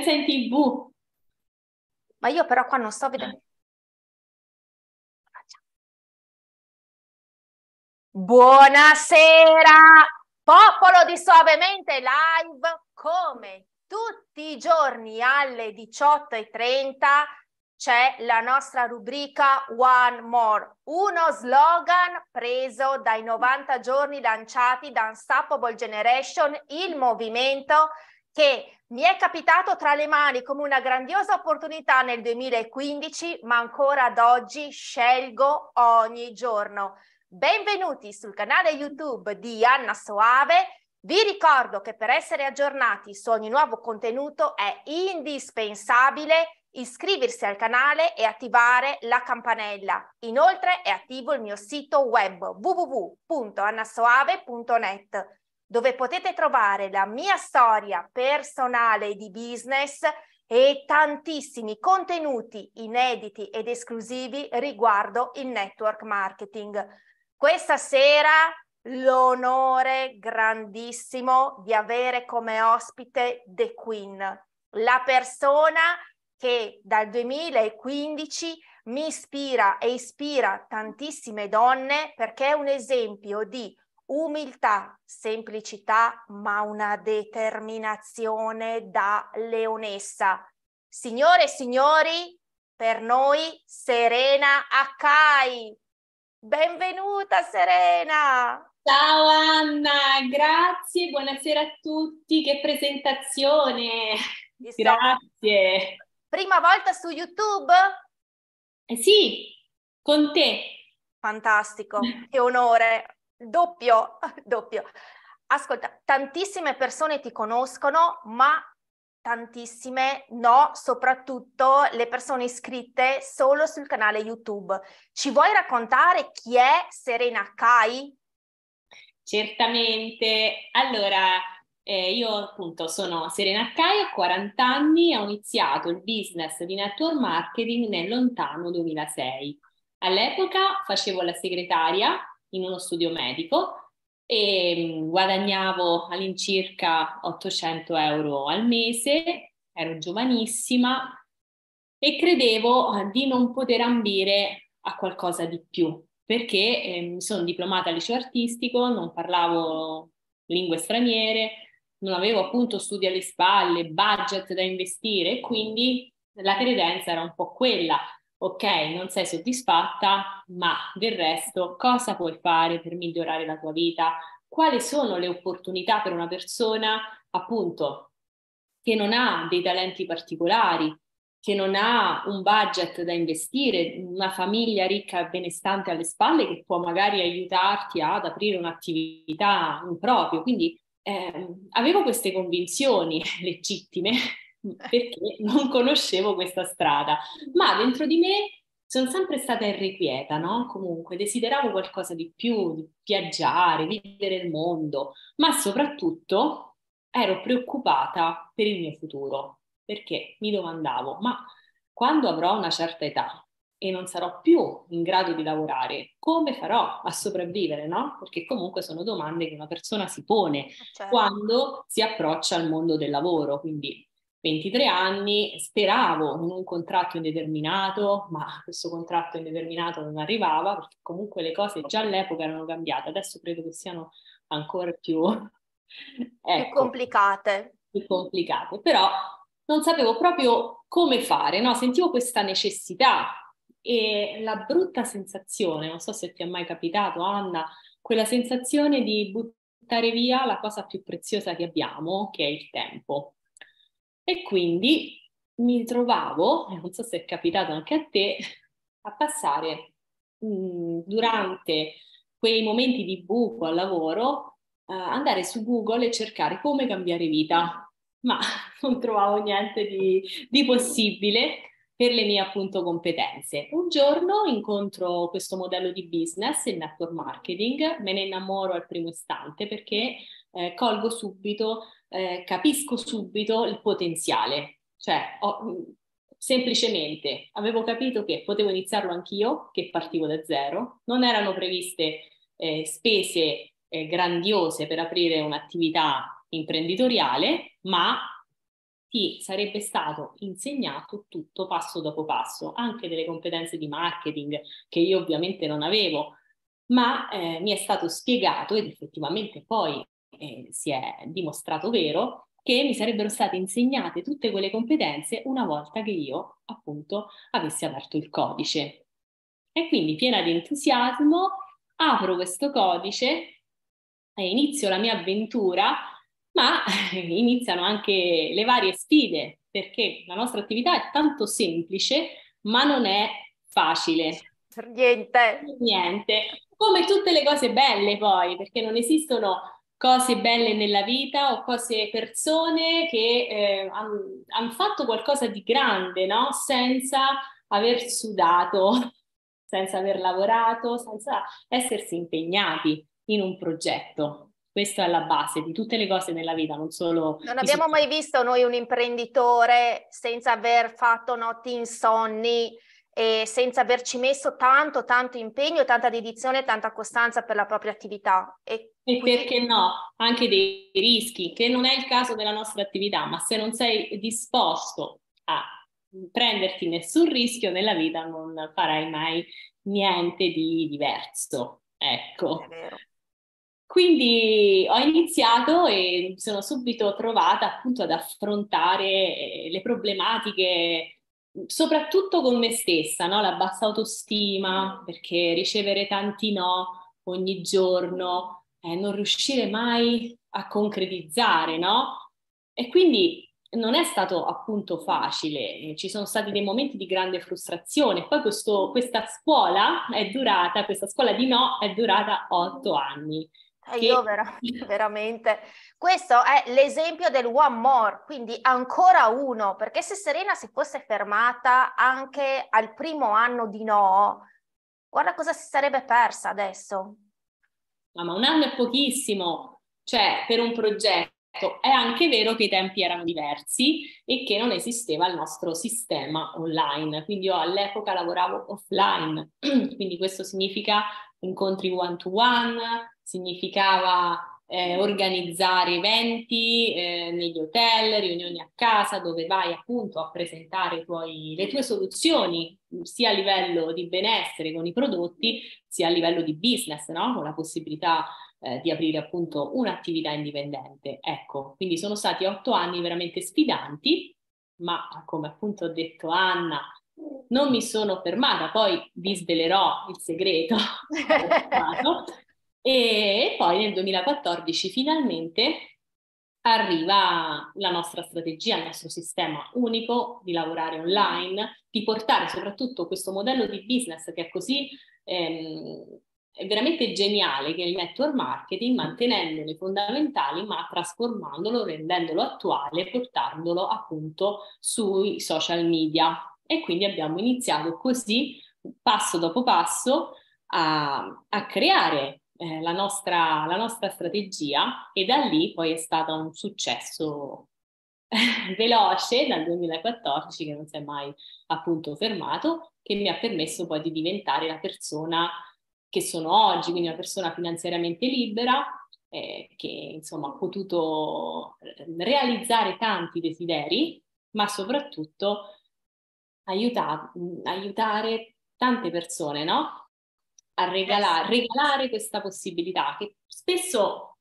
Pensa in tv. Ma io però qua non sto vedendo. Buonasera, popolo di Suavemente Live, come tutti i giorni alle 18.30 c'è la nostra rubrica One More, uno slogan preso dai 90 giorni lanciati da Unstoppable Generation, il movimento che mi è capitato tra le mani come una grandiosa opportunità nel 2015, ma ancora ad oggi scelgo ogni giorno. Benvenuti sul canale YouTube di Anna Soave. Vi ricordo che per essere aggiornati su ogni nuovo contenuto è indispensabile iscriversi al canale e attivare la campanella. Inoltre è attivo il mio sito web www.annasoave.net dove potete trovare la mia storia personale di business e tantissimi contenuti inediti ed esclusivi riguardo il network marketing. Questa sera l'onore grandissimo di avere come ospite The Queen, la persona che dal 2015 mi ispira e ispira tantissime donne perché è un esempio di umiltà, semplicità, ma una determinazione da leonessa. Signore e signori, per noi Serena Accai. Benvenuta Serena! Ciao Anna, grazie, buonasera a tutti, che presentazione! Grazie! Prima volta su YouTube? Eh sì, con te. Fantastico, che onore doppio, doppio. Ascolta, tantissime persone ti conoscono, ma tantissime no, soprattutto le persone iscritte solo sul canale YouTube. Ci vuoi raccontare chi è Serena Kai? Certamente. Allora, eh, io appunto sono Serena Kai, ho 40 anni e ho iniziato il business di network marketing nel lontano 2006. All'epoca facevo la segretaria in uno studio medico e mm, guadagnavo all'incirca 800 euro al mese, ero giovanissima e credevo eh, di non poter ambire a qualcosa di più perché eh, mi sono diplomata al liceo artistico, non parlavo lingue straniere, non avevo appunto studi alle spalle, budget da investire quindi la credenza era un po' quella ok, non sei soddisfatta, ma del resto cosa puoi fare per migliorare la tua vita? Quali sono le opportunità per una persona appunto che non ha dei talenti particolari, che non ha un budget da investire, una famiglia ricca e benestante alle spalle che può magari aiutarti ad aprire un'attività in proprio. Quindi eh, avevo queste convinzioni legittime perché non conoscevo questa strada, ma dentro di me sono sempre stata irrequieta, no? Comunque desideravo qualcosa di più, di viaggiare, vivere il mondo, ma soprattutto ero preoccupata per il mio futuro, perché mi domandavo, ma quando avrò una certa età e non sarò più in grado di lavorare, come farò a sopravvivere, no? Perché comunque sono domande che una persona si pone certo. quando si approccia al mondo del lavoro, quindi 23 anni, speravo in un contratto indeterminato, ma questo contratto indeterminato non arrivava perché comunque le cose già all'epoca erano cambiate, adesso credo che siano ancora più, ecco, più complicate. Più complicate, però non sapevo proprio come fare, no? sentivo questa necessità e la brutta sensazione, non so se ti è mai capitato Anna, quella sensazione di buttare via la cosa più preziosa che abbiamo, che è il tempo. E quindi mi trovavo, non so se è capitato anche a te, a passare mh, mm, durante quei momenti di buco al lavoro, uh, andare su Google e cercare come cambiare vita, ma non trovavo niente di, di possibile per le mie appunto competenze. Un giorno incontro questo modello di business, il network marketing, me ne innamoro al primo istante perché eh, colgo subito eh, capisco subito il potenziale, cioè ho, semplicemente avevo capito che potevo iniziarlo anch'io, che partivo da zero, non erano previste eh, spese eh, grandiose per aprire un'attività imprenditoriale, ma ti sarebbe stato insegnato tutto passo dopo passo, anche delle competenze di marketing che io ovviamente non avevo, ma eh, mi è stato spiegato ed effettivamente poi eh, si è dimostrato vero che mi sarebbero state insegnate tutte quelle competenze una volta che io appunto avessi aperto il codice. E quindi piena di entusiasmo apro questo codice e inizio la mia avventura, ma iniziano anche le varie sfide, perché la nostra attività è tanto semplice, ma non è facile. Niente. Niente. Come tutte le cose belle poi, perché non esistono cose belle nella vita o cose, persone che eh, hanno han fatto qualcosa di grande, no? Senza aver sudato, senza aver lavorato, senza essersi impegnati in un progetto. Questa è la base di tutte le cose nella vita, non solo... Non abbiamo mai visto noi un imprenditore senza aver fatto notti insonni, e senza averci messo tanto, tanto impegno, tanta dedizione, tanta costanza per la propria attività. E, e perché no? Anche dei rischi, che non è il caso della nostra attività, ma se non sei disposto a prenderti nessun rischio nella vita non farai mai niente di diverso. Ecco. Quindi ho iniziato e mi sono subito trovata appunto ad affrontare eh, le problematiche soprattutto con me stessa, no? la bassa autostima, perché ricevere tanti no ogni giorno, eh, non riuscire mai a concretizzare, no? E quindi non è stato appunto facile, ci sono stati dei momenti di grande frustrazione. Poi questo, questa scuola è durata, questa scuola di no è durata otto anni. Eh, che... Io vera- veramente. Questo è l'esempio del one more, quindi ancora uno, perché se Serena si fosse fermata anche al primo anno di no, guarda cosa si sarebbe persa adesso. No, ma un anno è pochissimo, cioè per un progetto. È anche vero che i tempi erano diversi e che non esisteva il nostro sistema online, quindi io all'epoca lavoravo offline, quindi questo significa incontri one to one, significava eh, organizzare eventi eh, negli hotel, riunioni a casa dove vai appunto a presentare tuoi, le tue soluzioni sia a livello di benessere con i prodotti sia a livello di business, no? con la possibilità eh, di aprire appunto un'attività indipendente. Ecco, quindi sono stati otto anni veramente sfidanti, ma come appunto ha detto Anna, non mi sono fermata, poi vi svelerò il segreto. e poi nel 2014 finalmente arriva la nostra strategia, il nostro sistema unico di lavorare online, di portare soprattutto questo modello di business che è così ehm, è veramente geniale che è il network marketing, mantenendolo i fondamentali, ma trasformandolo, rendendolo attuale, portandolo appunto sui social media. E quindi abbiamo iniziato così, passo dopo passo, a, a creare eh, la, nostra, la nostra strategia e da lì poi è stato un successo veloce dal 2014 che non si è mai appunto fermato, che mi ha permesso poi di diventare la persona che sono oggi, quindi una persona finanziariamente libera, eh, che insomma ha potuto eh, realizzare tanti desideri, ma soprattutto aiuta- aiutare tante persone, no? A regalare, regalare questa possibilità che spesso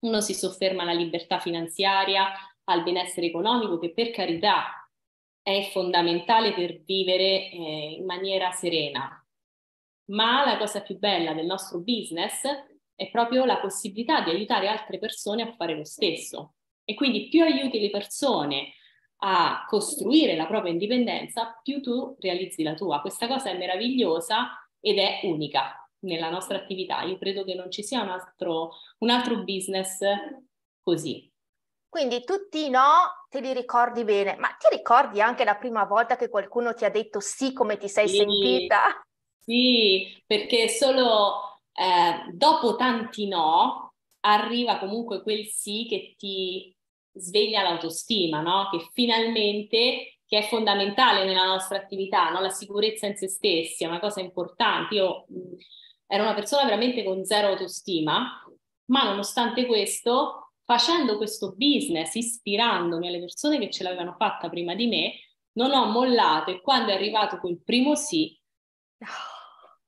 uno si sofferma alla libertà finanziaria, al benessere economico, che per carità è fondamentale per vivere eh, in maniera serena, ma la cosa più bella del nostro business è proprio la possibilità di aiutare altre persone a fare lo stesso. E quindi più aiuti le persone a costruire la propria indipendenza, più tu realizzi la tua. Questa cosa è meravigliosa ed è unica nella nostra attività. Io credo che non ci sia un altro, un altro business così. Quindi tutti i no te li ricordi bene, ma ti ricordi anche la prima volta che qualcuno ti ha detto sì come ti sei sì. sentita? Sì, perché solo eh, dopo tanti no arriva comunque quel sì che ti sveglia l'autostima, no? Che finalmente, che è fondamentale nella nostra attività, no? La sicurezza in se stessi è una cosa importante. Io ero una persona veramente con zero autostima, ma nonostante questo facendo questo business, ispirandomi alle persone che ce l'avevano fatta prima di me, non ho mollato e quando è arrivato quel primo sì,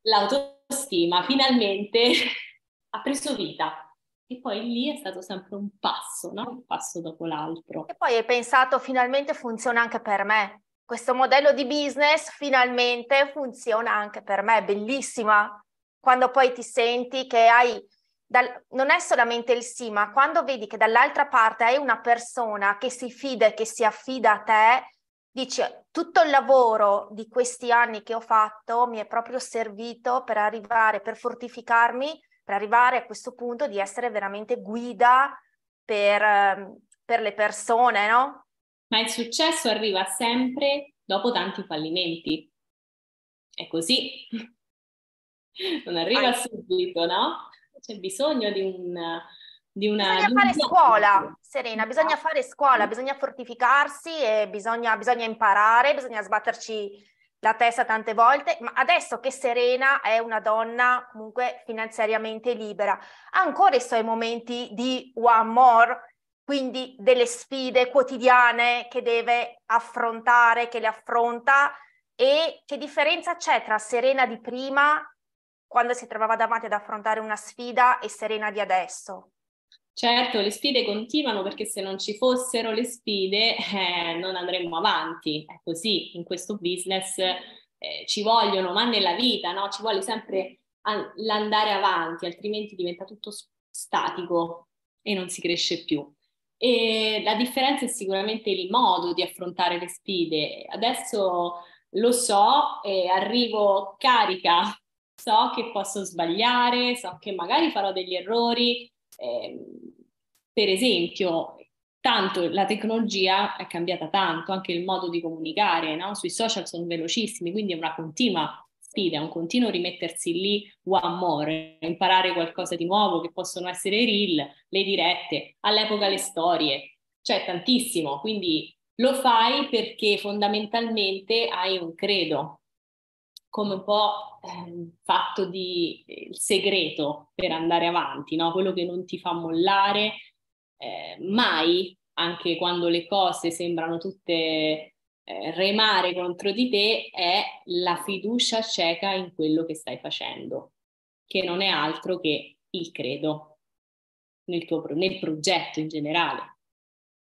l'autostima finalmente ha preso vita. E poi lì è stato sempre un passo, no? Un passo dopo l'altro. E poi hai pensato finalmente funziona anche per me. Questo modello di business finalmente funziona anche per me, bellissima. Quando poi ti senti che hai dal, non è solamente il sì, ma quando vedi che dall'altra parte hai una persona che si fida e che si affida a te, dici tutto il lavoro di questi anni che ho fatto mi è proprio servito per arrivare, per fortificarmi, per arrivare a questo punto di essere veramente guida per, ehm, per le persone, no? Ma il successo arriva sempre dopo tanti fallimenti. È così. Non arriva Vai. subito, no? C'è bisogno di un di una... Bisogna fare scuola, Serena, bisogna fare scuola, bisogna fortificarsi e bisogna, bisogna imparare, bisogna sbatterci la testa tante volte, ma adesso che Serena è una donna comunque finanziariamente libera, ha ancora i suoi momenti di one more, quindi delle sfide quotidiane che deve affrontare, che le affronta e che differenza c'è tra Serena di prima, quando si trovava davanti ad affrontare una sfida, e Serena di adesso? Certo, le sfide continuano perché se non ci fossero le sfide eh, non andremmo avanti. È così, in questo business eh, ci vogliono, ma nella vita, no? Ci vuole sempre l'andare avanti, altrimenti diventa tutto statico e non si cresce più. E la differenza è sicuramente il modo di affrontare le sfide. Adesso lo so e arrivo carica, so che posso sbagliare, so che magari farò degli errori, eh, per esempio, tanto la tecnologia è cambiata tanto, anche il modo di comunicare, no? sui social sono velocissimi, quindi è una continua sfida, un continuo rimettersi lì one more, imparare qualcosa di nuovo che possono essere i reel, le dirette, all'epoca le storie, cioè tantissimo, quindi lo fai perché fondamentalmente hai un credo, come un po' eh, fatto di eh, segreto per andare avanti, no? quello che non ti fa mollare eh, mai, anche quando le cose sembrano tutte eh, remare contro di te, è la fiducia cieca in quello che stai facendo, che non è altro che il credo nel, tuo, nel progetto in generale.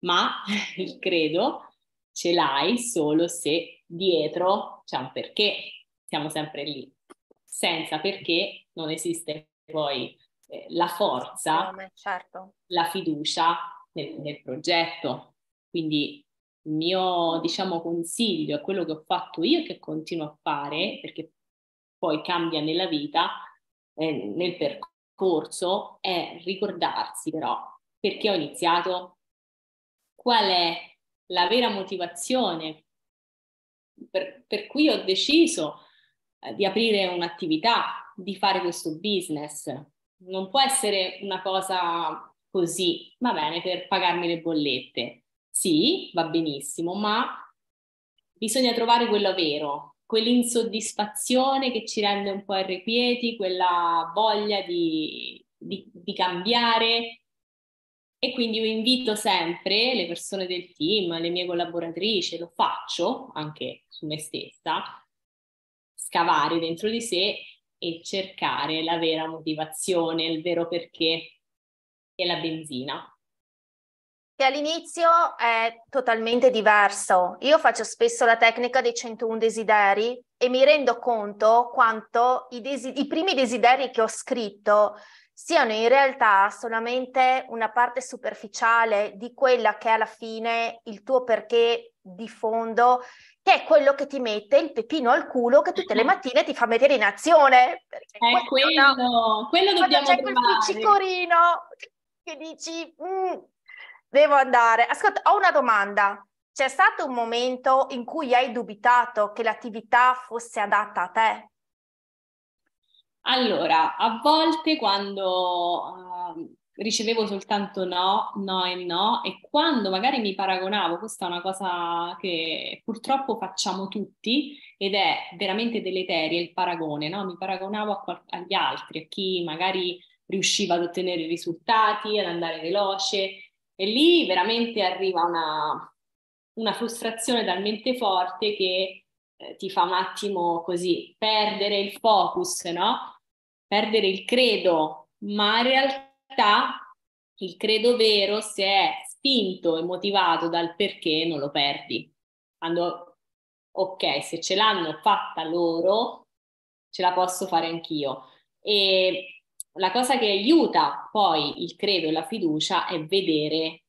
Ma il credo ce l'hai solo se dietro c'è un perché, siamo sempre lì. Senza perché non esiste poi eh, la forza, certo. la fiducia nel, nel, progetto. Quindi il mio, diciamo, consiglio è quello che ho fatto io e che continuo a fare, perché poi cambia nella vita, eh, nel percorso, è ricordarsi però perché ho iniziato, qual è la vera motivazione per, per cui ho deciso eh, di aprire un'attività, di fare questo business. Non può essere una cosa così, va bene, per pagarmi le bollette. Sì, va benissimo, ma bisogna trovare quello vero, quell'insoddisfazione che ci rende un po' irrequieti, quella voglia di, di, di cambiare. E quindi io invito sempre le persone del team, le mie collaboratrici, lo faccio anche su me stessa, scavare dentro di sé e cercare la vera motivazione, il vero perché e la benzina. Che all'inizio è totalmente diverso. Io faccio spesso la tecnica dei 101 desideri e mi rendo conto quanto i, desi- i primi desideri che ho scritto siano in realtà solamente una parte superficiale di quella che è alla fine il tuo perché di fondo, che è quello che ti mette il pepino al culo che tutte le mattine ti fa mettere in azione. È quello, no, quello dobbiamo c'è quel piccicorino che dici, mm, devo andare. Ascolta, ho una domanda. C'è stato un momento in cui hai dubitato che l'attività fosse adatta a te? Allora, a volte quando ricevevo soltanto no, no e no, e quando magari mi paragonavo, questa è una cosa che purtroppo facciamo tutti ed è veramente deleteria il paragone, no? Mi paragonavo qual- agli altri, a chi magari riusciva ad ottenere risultati, ad andare veloce e lì veramente arriva una, una frustrazione talmente forte che eh, ti fa un attimo così perdere il focus, no? Perdere il credo, ma in realtà il credo vero, se è spinto e motivato dal perché, non lo perdi. Quando, ok, se ce l'hanno fatta loro, ce la posso fare anch'io. E la cosa che aiuta poi il credo e la fiducia è vedere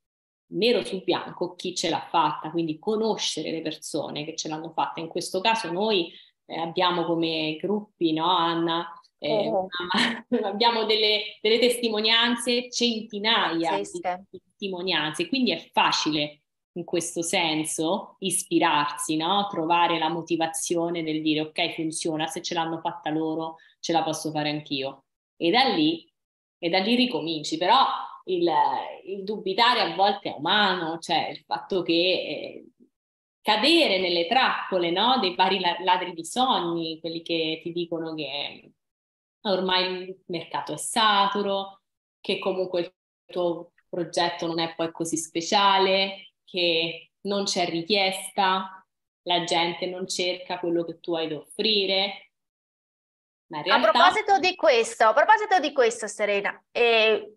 nero su bianco chi ce l'ha fatta, quindi conoscere le persone che ce l'hanno fatta. In questo caso noi eh, abbiamo come gruppi, no Anna? Eh, oh. una, abbiamo delle, delle, testimonianze, centinaia sì, di testimonianze, quindi è facile in questo senso ispirarsi, no? trovare la motivazione del dire ok funziona, se ce l'hanno fatta loro ce la posso fare anch'io. E da lì, e da lì ricominci, però il, il dubitare a volte è umano, cioè il fatto che eh, cadere nelle trappole no? dei vari ladri di sogni, quelli che ti dicono che ormai il mercato è saturo, che comunque il tuo progetto non è poi così speciale, che non c'è richiesta, la gente non cerca quello che tu hai da offrire. Realtà... A proposito di questo, a proposito di questo, Serena, eh,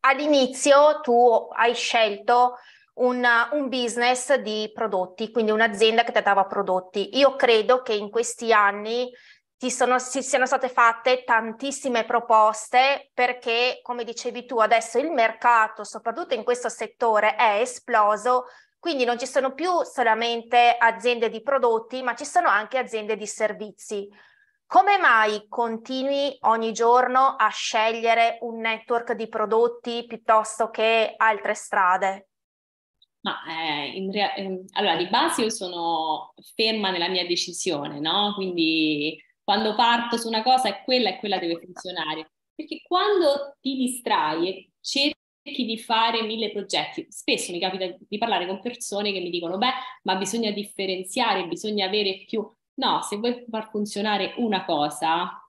all'inizio tu hai scelto un, un, business di prodotti, quindi un'azienda che trattava prodotti. Io credo che in questi anni ti sono, si siano state fatte tantissime proposte perché, come dicevi tu, adesso il mercato, soprattutto in questo settore, è esploso, quindi non ci sono più solamente aziende di prodotti, ma ci sono anche aziende di servizi. Come mai continui ogni giorno a scegliere un network di prodotti piuttosto che altre strade? Ma eh, rea- eh, allora, di base io sono ferma nella mia decisione, no? Quindi quando parto su una cosa è quella e quella deve funzionare. Perché quando ti distrai e cerchi di fare mille progetti, spesso mi capita di parlare con persone che mi dicono, beh, ma bisogna differenziare, bisogna avere più No, se vuoi far funzionare una cosa,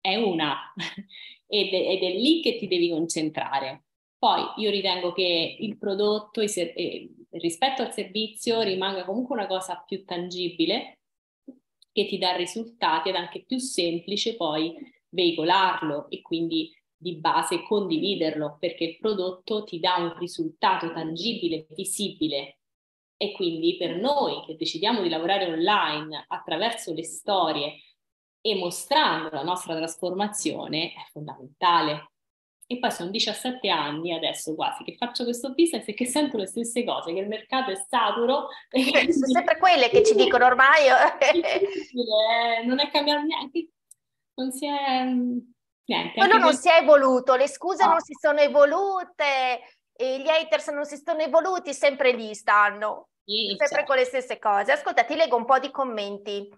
è una ed, è, ed è lì che ti devi concentrare. Poi io ritengo che il prodotto ser- eh, rispetto al servizio rimanga comunque una cosa più tangibile che ti dà risultati ed anche più semplice poi veicolarlo e quindi di base condividerlo perché il prodotto ti dà un risultato tangibile, visibile e quindi per noi che decidiamo di lavorare online attraverso le storie e mostrando la nostra trasformazione è fondamentale. E poi sono 17 anni adesso quasi che faccio questo business e che sento le stesse cose, che il mercato è saturo. Sono sempre quelle che ci dicono ormai. Eh. non è cambiato niente, non si è... Niente, Quello non per... si è evoluto, le scuse no. non si sono evolute, e gli haters non si sono evoluti, sempre lì stanno, sì, sempre certo. con le stesse cose. Ascolta, ti leggo un po' di commenti.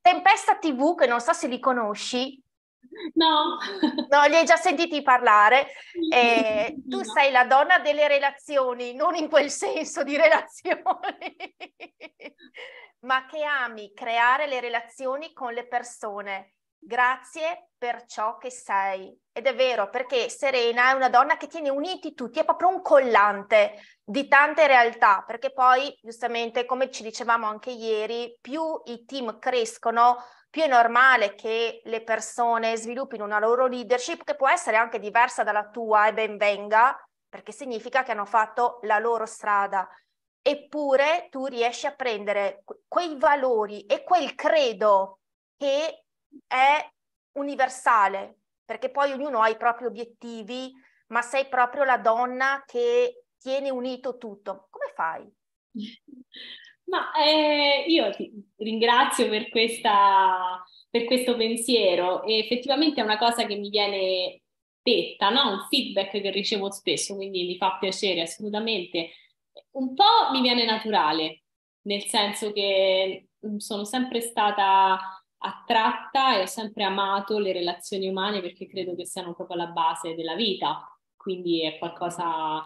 Tempesta TV, che non so se li conosci. No. No, li hai già sentiti parlare. Eh, tu no. sei la donna delle relazioni, non in quel senso di relazioni, ma che ami creare le relazioni con le persone Grazie per ciò che sei. Ed è vero, perché Serena è una donna che tiene uniti tutti, è proprio un collante di tante realtà, perché poi, giustamente, come ci dicevamo anche ieri, più i team crescono, più è normale che le persone sviluppino una loro leadership che può essere anche diversa dalla tua e ben venga, perché significa che hanno fatto la loro strada. Eppure tu riesci a prendere quei valori e quel credo che è universale, perché poi ognuno ha i propri obiettivi, ma sei proprio la donna che tiene unito tutto. Come fai? Ma eh, io ti ringrazio per, questa, per questo pensiero e effettivamente è una cosa che mi viene detta, no? un feedback che ricevo spesso, quindi mi fa piacere assolutamente. Un po' mi viene naturale, nel senso che mm, sono sempre stata attratta e ho sempre amato le relazioni umane perché credo che siano proprio la base della vita, quindi è qualcosa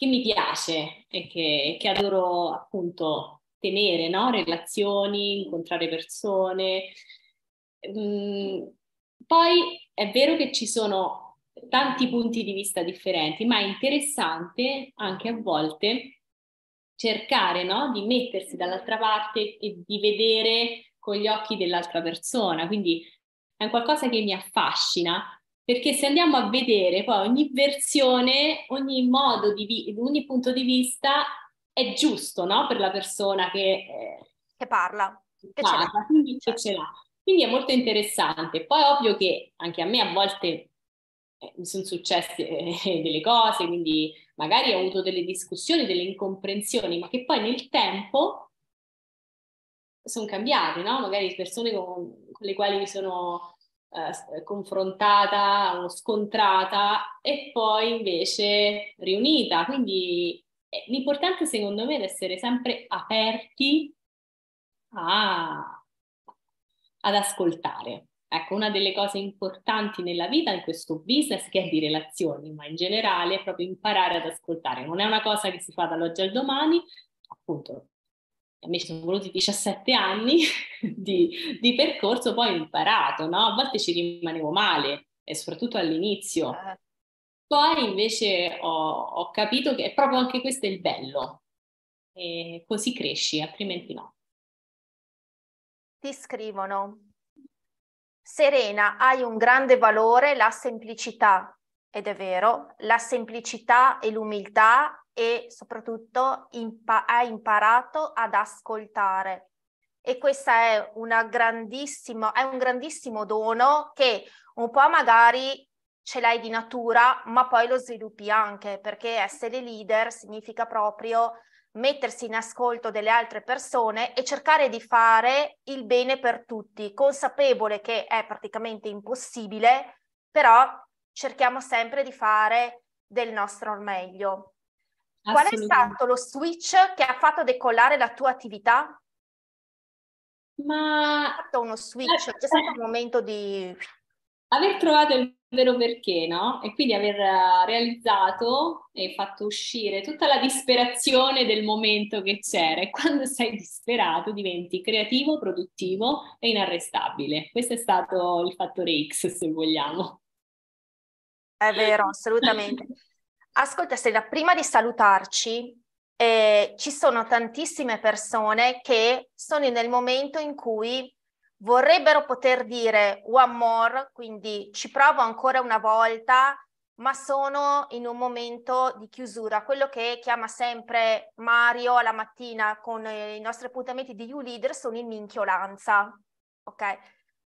che mi piace e che, che adoro appunto tenere, no? relazioni, incontrare persone. Mm, poi è vero che ci sono tanti punti di vista differenti, ma è interessante anche a volte cercare no, di mettersi dall'altra parte e di vedere con gli occhi dell'altra persona. Quindi è qualcosa che mi affascina perché se andiamo a vedere poi ogni versione, ogni modo di vi- ogni punto di vista è giusto, no? Per la persona che, eh, che parla, che parla, ce quindi che ce l'ha. Quindi è molto interessante. Poi è ovvio che anche a me a volte eh, mi sono successe eh, delle cose, quindi magari ho avuto delle discussioni, delle incomprensioni, ma che poi nel tempo sono cambiate, no? Magari persone con, con le quali mi sono eh, confrontata o scontrata e poi invece riunita. Quindi eh, l'importante secondo me è essere sempre aperti a, ad ascoltare. Ecco, una delle cose importanti nella vita, in questo business, che è di relazioni, ma in generale è proprio imparare ad ascoltare. Non è una cosa che si fa dall'oggi al domani, appunto, ci sono voluti 17 anni di, di, percorso, poi ho imparato, no? A volte ci rimanevo male, e soprattutto all'inizio. Poi invece ho, ho capito che è proprio anche questo il bello, e così cresci, altrimenti no. Ti scrivono, Serena, hai un grande valore, la semplicità, ed è vero, la semplicità e l'umiltà e soprattutto impa- ha imparato ad ascoltare. E questo è, è un grandissimo dono che un po' magari ce l'hai di natura, ma poi lo sviluppi anche, perché essere leader significa proprio mettersi in ascolto delle altre persone e cercare di fare il bene per tutti, consapevole che è praticamente impossibile, però cerchiamo sempre di fare del nostro meglio. Qual è stato lo switch che ha fatto decollare la tua attività? Ma... Hai fatto uno switch, c'è stato un momento di... Aver trovato il vero perché, no? E quindi aver eh, realizzato e fatto uscire tutta la disperazione del momento che c'era. E quando sei disperato diventi creativo, produttivo e inarrestabile. Questo è stato il fattore X, se vogliamo. È vero, assolutamente. Ascolta Stella, prima di salutarci, eh, ci sono tantissime persone che sono nel momento in cui vorrebbero poter dire one more, quindi ci provo ancora una volta, ma sono in un momento di chiusura, quello che chiama sempre Mario alla mattina con i nostri appuntamenti di U-Leader sono in minchiolanza, ok?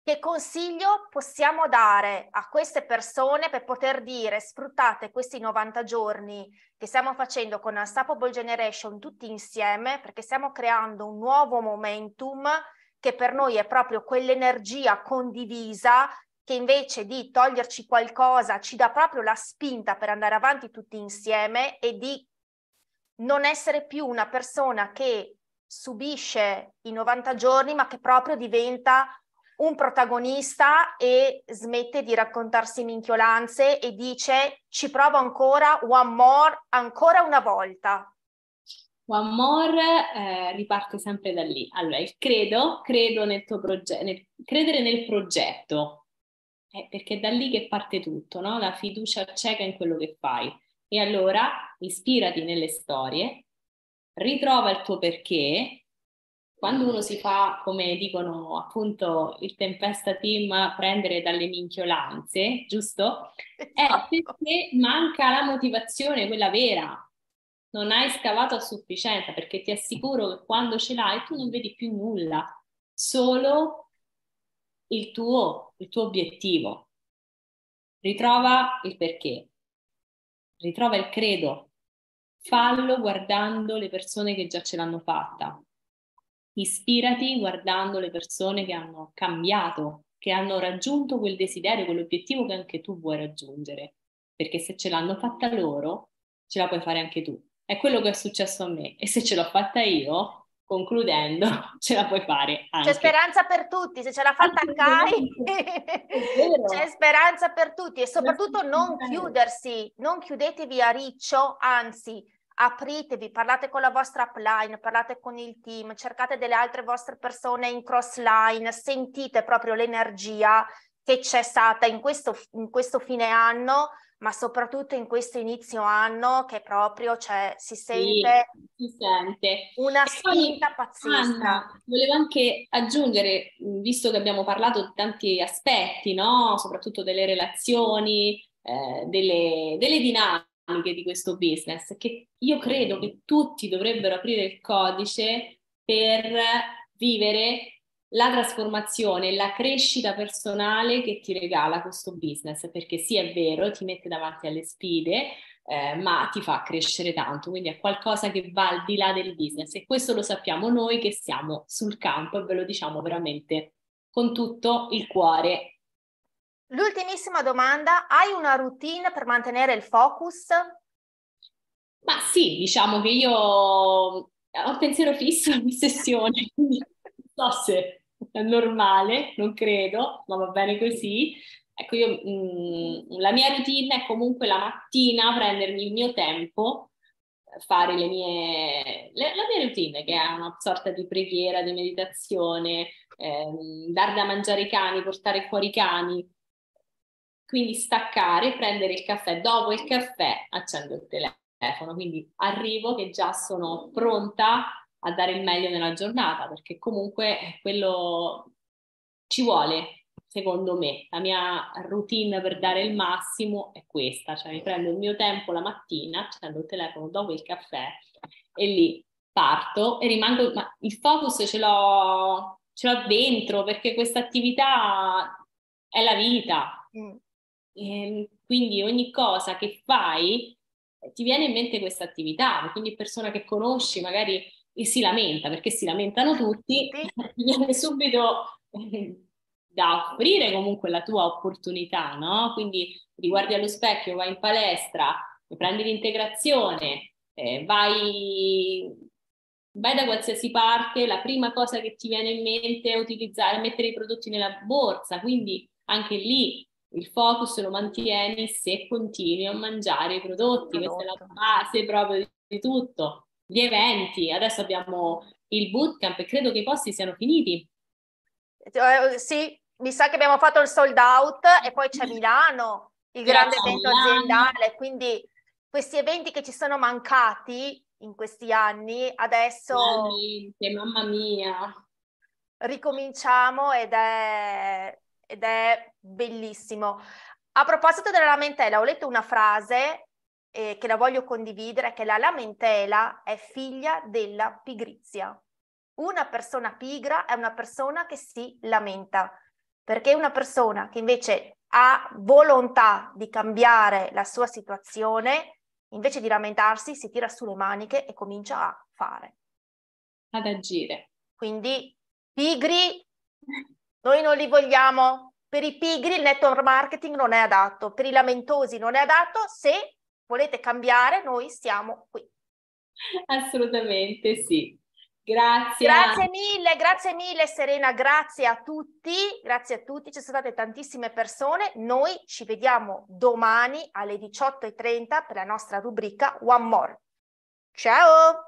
Che consiglio possiamo dare a queste persone per poter dire sfruttate questi 90 giorni che stiamo facendo con Unstoppable Generation tutti insieme perché stiamo creando un nuovo momentum che per noi è proprio quell'energia condivisa che invece di toglierci qualcosa ci dà proprio la spinta per andare avanti tutti insieme e di non essere più una persona che subisce i 90 giorni ma che proprio diventa un protagonista e smette di raccontarsi minchiolanze e dice ci provo ancora, one more, ancora una volta. One more eh, riparte sempre da lì. Allora, il credo, credo nel tuo progetto, nel, credere nel progetto, eh, perché è da lì che parte tutto, no? La fiducia cieca in quello che fai. E allora ispirati nelle storie, ritrova il tuo perché quando uno si fa, come dicono appunto il Tempesta Team, prendere dalle minchiolanze, giusto? È esatto. perché manca la motivazione, quella vera. Non hai scavato a sufficienza, perché ti assicuro che quando ce l'hai tu non vedi più nulla, solo il tuo, il tuo obiettivo. Ritrova il perché, ritrova il credo, fallo guardando le persone che già ce l'hanno fatta Ispirati guardando le persone che hanno cambiato, che hanno raggiunto quel desiderio, quell'obiettivo che anche tu vuoi raggiungere. Perché se ce l'hanno fatta loro, ce la puoi fare anche tu. È quello che è successo a me. E se ce l'ho fatta io, concludendo, ce la puoi fare anche. C'è speranza per tutti, se ce l'ha fatta Kai, c'è speranza per tutti e soprattutto non chiudersi, non chiudetevi a riccio, anzi apritevi, parlate con la vostra upline, parlate con il team, cercate delle altre vostre persone in cross line, sentite proprio l'energia che c'è stata in questo, in questo fine anno, ma soprattutto in questo inizio anno che proprio cioè, si sente, sì, si sente. una spinta pazzesca. Anna, volevo anche aggiungere, visto che abbiamo parlato di tanti aspetti, no? soprattutto delle relazioni, eh, delle, delle dinamiche di questo business, che io credo che tutti dovrebbero aprire il codice per vivere la trasformazione, la crescita personale che ti regala questo business, perché sì è vero, ti mette davanti alle sfide, eh, ma ti fa crescere tanto, quindi è qualcosa che va al di là del business e questo lo sappiamo noi che siamo sul campo e ve lo diciamo veramente con tutto il cuore. L'ultimissima domanda, hai una routine per mantenere il focus? Ma sì, diciamo che io ho il pensiero fisso in sessione, quindi non so se è normale, non credo, ma va bene così. Ecco, io mh, mm, la mia routine è comunque la mattina prendermi il mio tempo, fare le mie, le, la mia routine, che è una sorta di preghiera, di meditazione, ehm, dar da mangiare i cani, portare fuori i cani, quindi staccare, prendere il caffè, dopo il caffè accendo il telefono, quindi arrivo che già sono pronta a dare il meglio nella giornata, perché comunque quello ci vuole, secondo me. La mia routine per dare il massimo è questa, cioè mi prendo il mio tempo la mattina, accendo il telefono dopo il caffè e lì parto e rimango, ma il focus ce l'ho, ce l'ho dentro perché questa attività è la vita. Mm. E ehm, quindi ogni cosa che fai ti viene in mente questa attività, quindi persona che conosci, magari si lamenta perché si lamentano tutti, viene subito eh, da offrire comunque la tua opportunità, no? Quindi ti guardi allo specchio, vai in palestra, prendi l'integrazione, eh, vai, vai da qualsiasi parte, la prima cosa che ti viene in mente è utilizzare, mettere i prodotti nella borsa, quindi anche lì il focus lo mantieni se continui a mangiare i prodotti, questa è la base proprio di tutto gli eventi, adesso abbiamo il bootcamp e credo che i posti siano finiti. Eh, sì, mi sa che abbiamo fatto il sold out e poi c'è Milano, il grande Grazie evento aziendale, quindi questi eventi che ci sono mancati in questi anni, adesso... Veramente, mamma mia! Ricominciamo ed è, ed è bellissimo. A proposito della lamentela, ho letto una frase eh, che la voglio condividere, che la lamentela è figlia della pigrizia. Una persona pigra è una persona che si lamenta, perché una persona che invece ha volontà di cambiare la sua situazione, invece di lamentarsi, si tira sulle maniche e comincia a fare. Ad agire. Quindi pigri, noi non li vogliamo. Per i pigri il network marketing non è adatto, per i lamentosi non è adatto se volete cambiare, noi siamo qui. Assolutamente sì. Grazie. Grazie mille, grazie mille Serena, grazie a tutti, grazie a tutti, ci sono state tantissime persone, noi ci vediamo domani alle 18.30 per la nostra rubrica One More. Ciao!